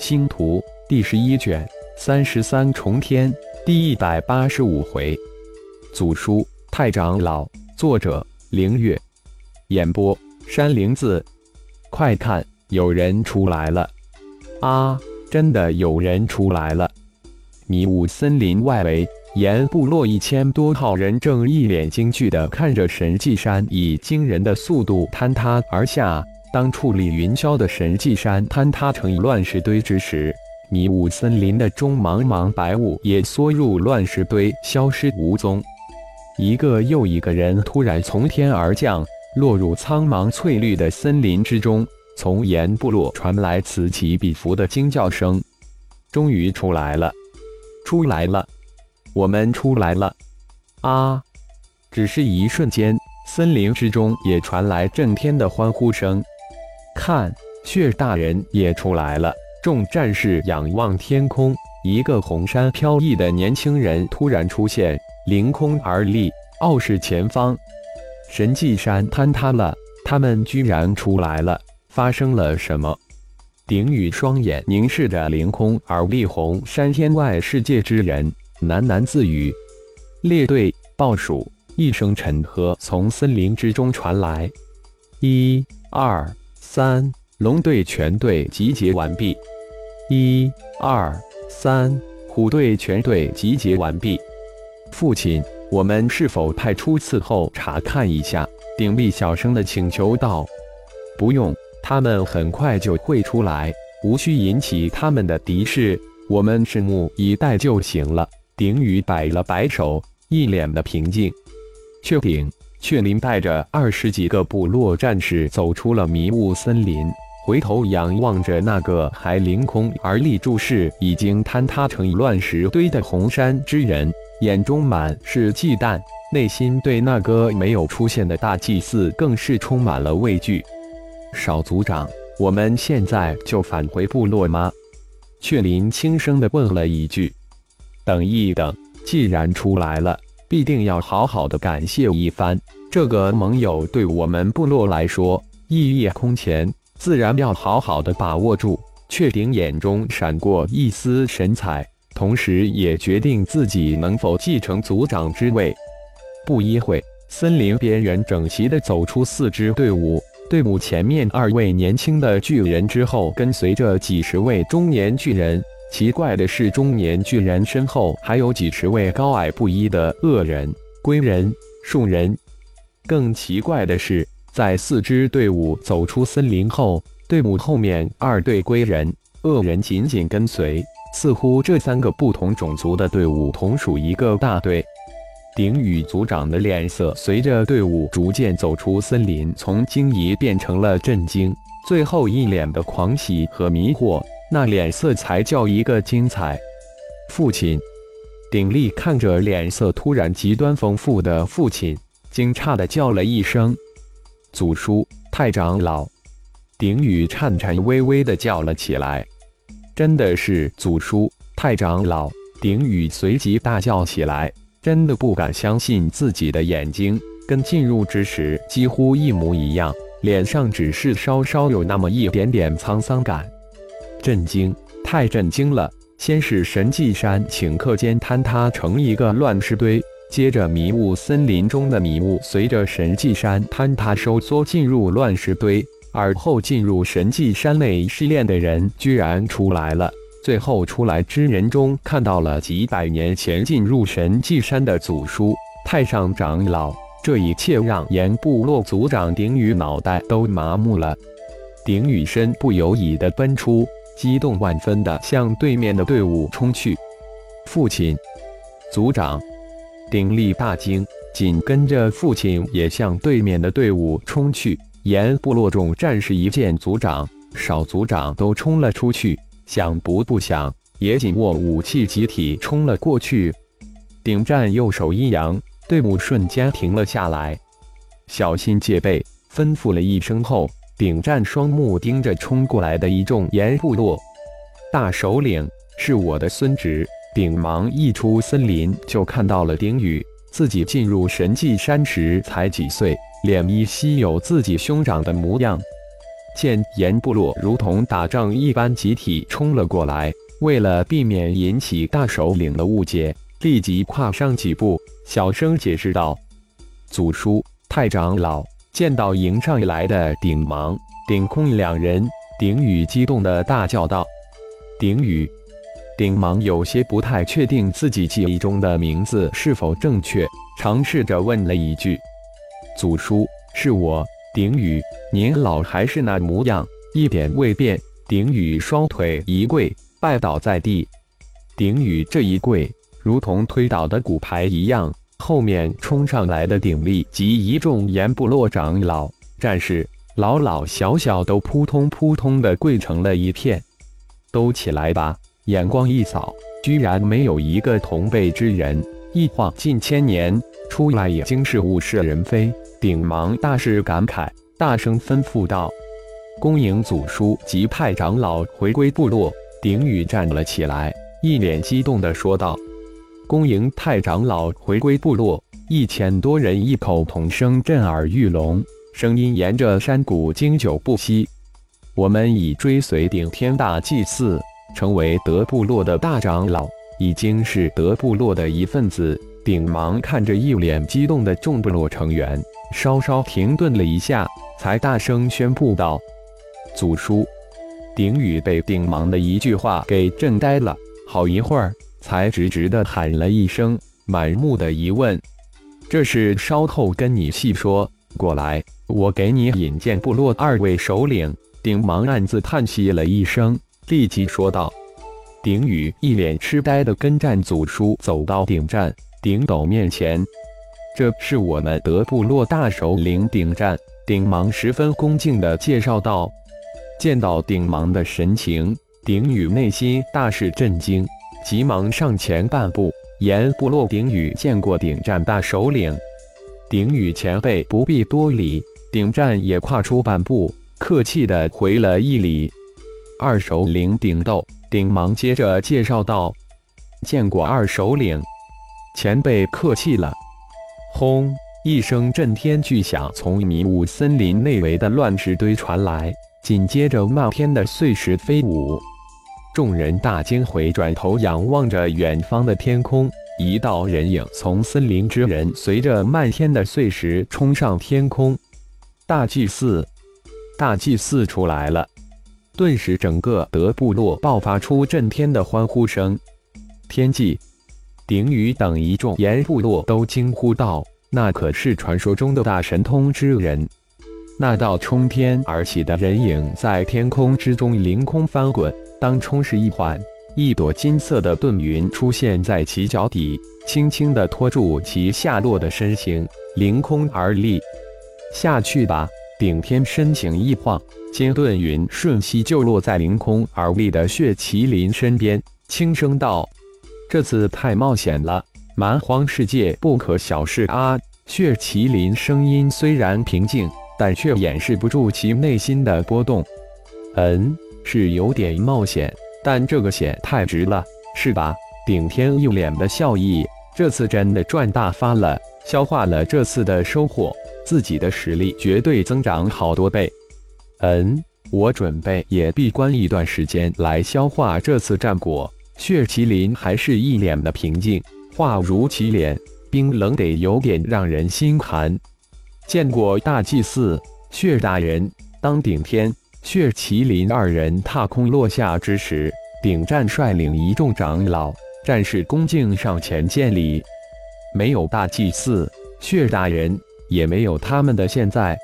星图第十一卷三十三重天第一百八十五回，祖书太长老，作者凌月，演播山灵子。快看，有人出来了！啊，真的有人出来了！迷雾森林外围，岩部落一千多号人正一脸惊惧地看着神迹山以惊人的速度坍塌而下。当矗立云霄的神迹山坍塌成乱石堆之时，迷雾森林的中茫茫白雾也缩入乱石堆，消失无踪。一个又一个人突然从天而降，落入苍茫翠绿的森林之中。从岩部落传来此起彼伏的惊叫声。终于出来了，出来了，我们出来了！啊！只是一瞬间，森林之中也传来震天的欢呼声。看，血大人也出来了！众战士仰望天空，一个红衫飘逸的年轻人突然出现，凌空而立，傲视前方。神迹山坍塌了，他们居然出来了！发生了什么？鼎宇双眼凝视着凌空而立红山天外世界之人，喃喃自语：“列队报数！”一声沉喝从森林之中传来：“一、二。”三龙队全队集结完毕，一、二、三虎队全队集结完毕。父亲，我们是否派出伺候查看一下？鼎力小声的请求道。不用，他们很快就会出来，无需引起他们的敌视，我们拭目以待就行了。鼎宇摆了摆手，一脸的平静。确定。雀林带着二十几个部落战士走出了迷雾森林，回头仰望着那个还凌空而立、注视已经坍塌成乱石堆的红山之人，眼中满是忌惮，内心对那个没有出现的大祭司更是充满了畏惧。少族长，我们现在就返回部落吗？雀林轻声地问了一句。等一等，既然出来了。必定要好好的感谢一番，这个盟友对我们部落来说意义空前，自然要好好的把握住。雀顶眼中闪过一丝神采，同时也决定自己能否继承族长之位。不一会，森林边缘整齐的走出四支队伍，队伍前面二位年轻的巨人之后跟随着几十位中年巨人。奇怪的是，中年巨人身后还有几十位高矮不一的恶人、龟人、树人。更奇怪的是，在四支队伍走出森林后，队伍后面二队龟人、恶人紧紧跟随，似乎这三个不同种族的队伍同属一个大队。鼎宇族长的脸色随着队伍逐渐走出森林，从惊疑变成了震惊，最后一脸的狂喜和迷惑。那脸色才叫一个精彩！父亲，鼎力看着脸色突然极端丰富的父亲，惊诧的叫了一声：“祖叔，太长老！”鼎宇颤颤巍巍的叫了起来：“真的是祖叔，太长老！”鼎宇随即大叫起来，真的不敢相信自己的眼睛，跟进入之时几乎一模一样，脸上只是稍稍有那么一点点沧桑感。震惊！太震惊了！先是神迹山顷刻间坍塌成一个乱石堆，接着迷雾森林中的迷雾随着神迹山坍塌收缩进入乱石堆，而后进入神迹山内试炼的人居然出来了。最后出来之人中看到了几百年前进入神迹山的祖叔太上长老，这一切让岩部落族长丁宇脑袋都麻木了。丁宇身不由己地奔出。激动万分地向对面的队伍冲去，父亲、族长，鼎力大惊，紧跟着父亲也向对面的队伍冲去。沿部落众战士一见族长、少族长都冲了出去，想不不想也紧握武器，集体冲了过去。顶战右手一扬，队伍瞬间停了下来，小心戒备，吩咐了一声后。顶战双目盯着冲过来的一众岩部落大首领，是我的孙侄。顶忙一出森林，就看到了丁宇。自己进入神迹山时才几岁，脸依稀有自己兄长的模样。见岩部落如同打仗一般集体冲了过来，为了避免引起大首领的误解，立即跨上几步，小声解释道：“祖叔、太长老，见到迎上来的顶芒、顶空两人，顶宇激动的大叫道：‘顶宇！’顶芒有些不太确定自己记忆中的名字是否正确，尝试着问了一句：‘祖叔，是我。’顶宇，您老还是那模样，一点未变。顶宇双腿一跪，拜倒在地。顶宇这一跪，如同推倒的骨牌一样，后面冲上来的鼎力及一众岩部落长老、战士，老老小小都扑通扑通的跪成了一片。都起来吧！眼光一扫，居然没有一个同辈之人。一晃近千年，出来已经是物是人非。顶芒大是感慨，大声吩咐道：“恭迎祖叔及派长老回归部落。”顶宇站了起来，一脸激动地说道：“恭迎太长老回归部落！”一千多人异口同声，震耳欲聋，声音沿着山谷经久不息。我们已追随顶天大祭祀，成为德部落的大长老，已经是德部落的一份子。顶芒看着一脸激动的众部落成员。稍稍停顿了一下，才大声宣布道：“祖叔！”顶宇被顶芒的一句话给震呆了，好一会儿才直直的喊了一声，满目的疑问：“这事稍后跟你细说。过来，我给你引荐部落二位首领。”顶芒暗自叹息了一声，立即说道：“顶宇一脸痴呆的跟战祖叔走到顶战顶斗面前。”这是我们德部落大首领顶战，顶芒十分恭敬地介绍道。见到顶芒的神情，顶宇内心大是震惊，急忙上前半步。言部落顶宇见过顶战大首领，顶宇前辈不必多礼。顶战也跨出半步，客气地回了一礼。二首领顶斗，顶忙接着介绍道：见过二首领，前辈客气了。轰！一声震天巨响从迷雾森林内围的乱石堆传来，紧接着漫天的碎石飞舞，众人大惊，回转头仰望着远方的天空，一道人影从森林之人随着漫天的碎石冲上天空。大祭司，大祭司出来了！顿时，整个德部落爆发出震天的欢呼声。天际。鼎宇等一众岩部落都惊呼道：“那可是传说中的大神通之人！”那道冲天而起的人影在天空之中凌空翻滚，当冲势一缓，一朵金色的盾云出现在其脚底，轻轻地托住其下落的身形，凌空而立。下去吧！顶天身形一晃，金盾云瞬息就落在凌空而立的血麒麟身边，轻声道。这次太冒险了，蛮荒世界不可小视啊！血麒麟声音虽然平静，但却掩饰不住其内心的波动。嗯，是有点冒险，但这个险太值了，是吧？顶天一脸的笑意，这次真的赚大发了，消化了这次的收获，自己的实力绝对增长好多倍。嗯，我准备也闭关一段时间来消化这次战果。血麒麟还是一脸的平静，话如其脸，冰冷得有点让人心寒。见过大祭司，血大人。当顶天、血麒麟二人踏空落下之时，顶战率领一众长老、战士恭敬上前见礼。没有大祭司、血大人，也没有他们的现在。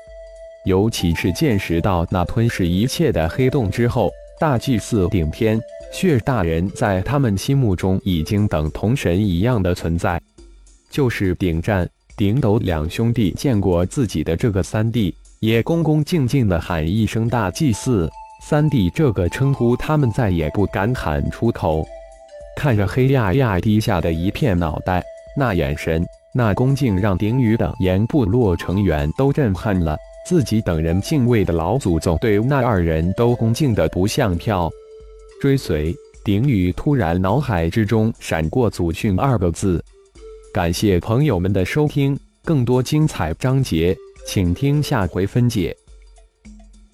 尤其是见识到那吞噬一切的黑洞之后，大祭司顶天。血大人在他们心目中已经等同神一样的存在，就是顶战、顶斗两兄弟见过自己的这个三弟，也恭恭敬敬地喊一声大祭司。三弟这个称呼，他们再也不敢喊出口。看着黑压压低下的一片脑袋，那眼神，那恭敬，让丁宇等岩部落成员都震撼了。自己等人敬畏的老祖宗，对那二人都恭敬的不像票。追随顶宇突然脑海之中闪过“祖训”二个字。感谢朋友们的收听，更多精彩章节，请听下回分解。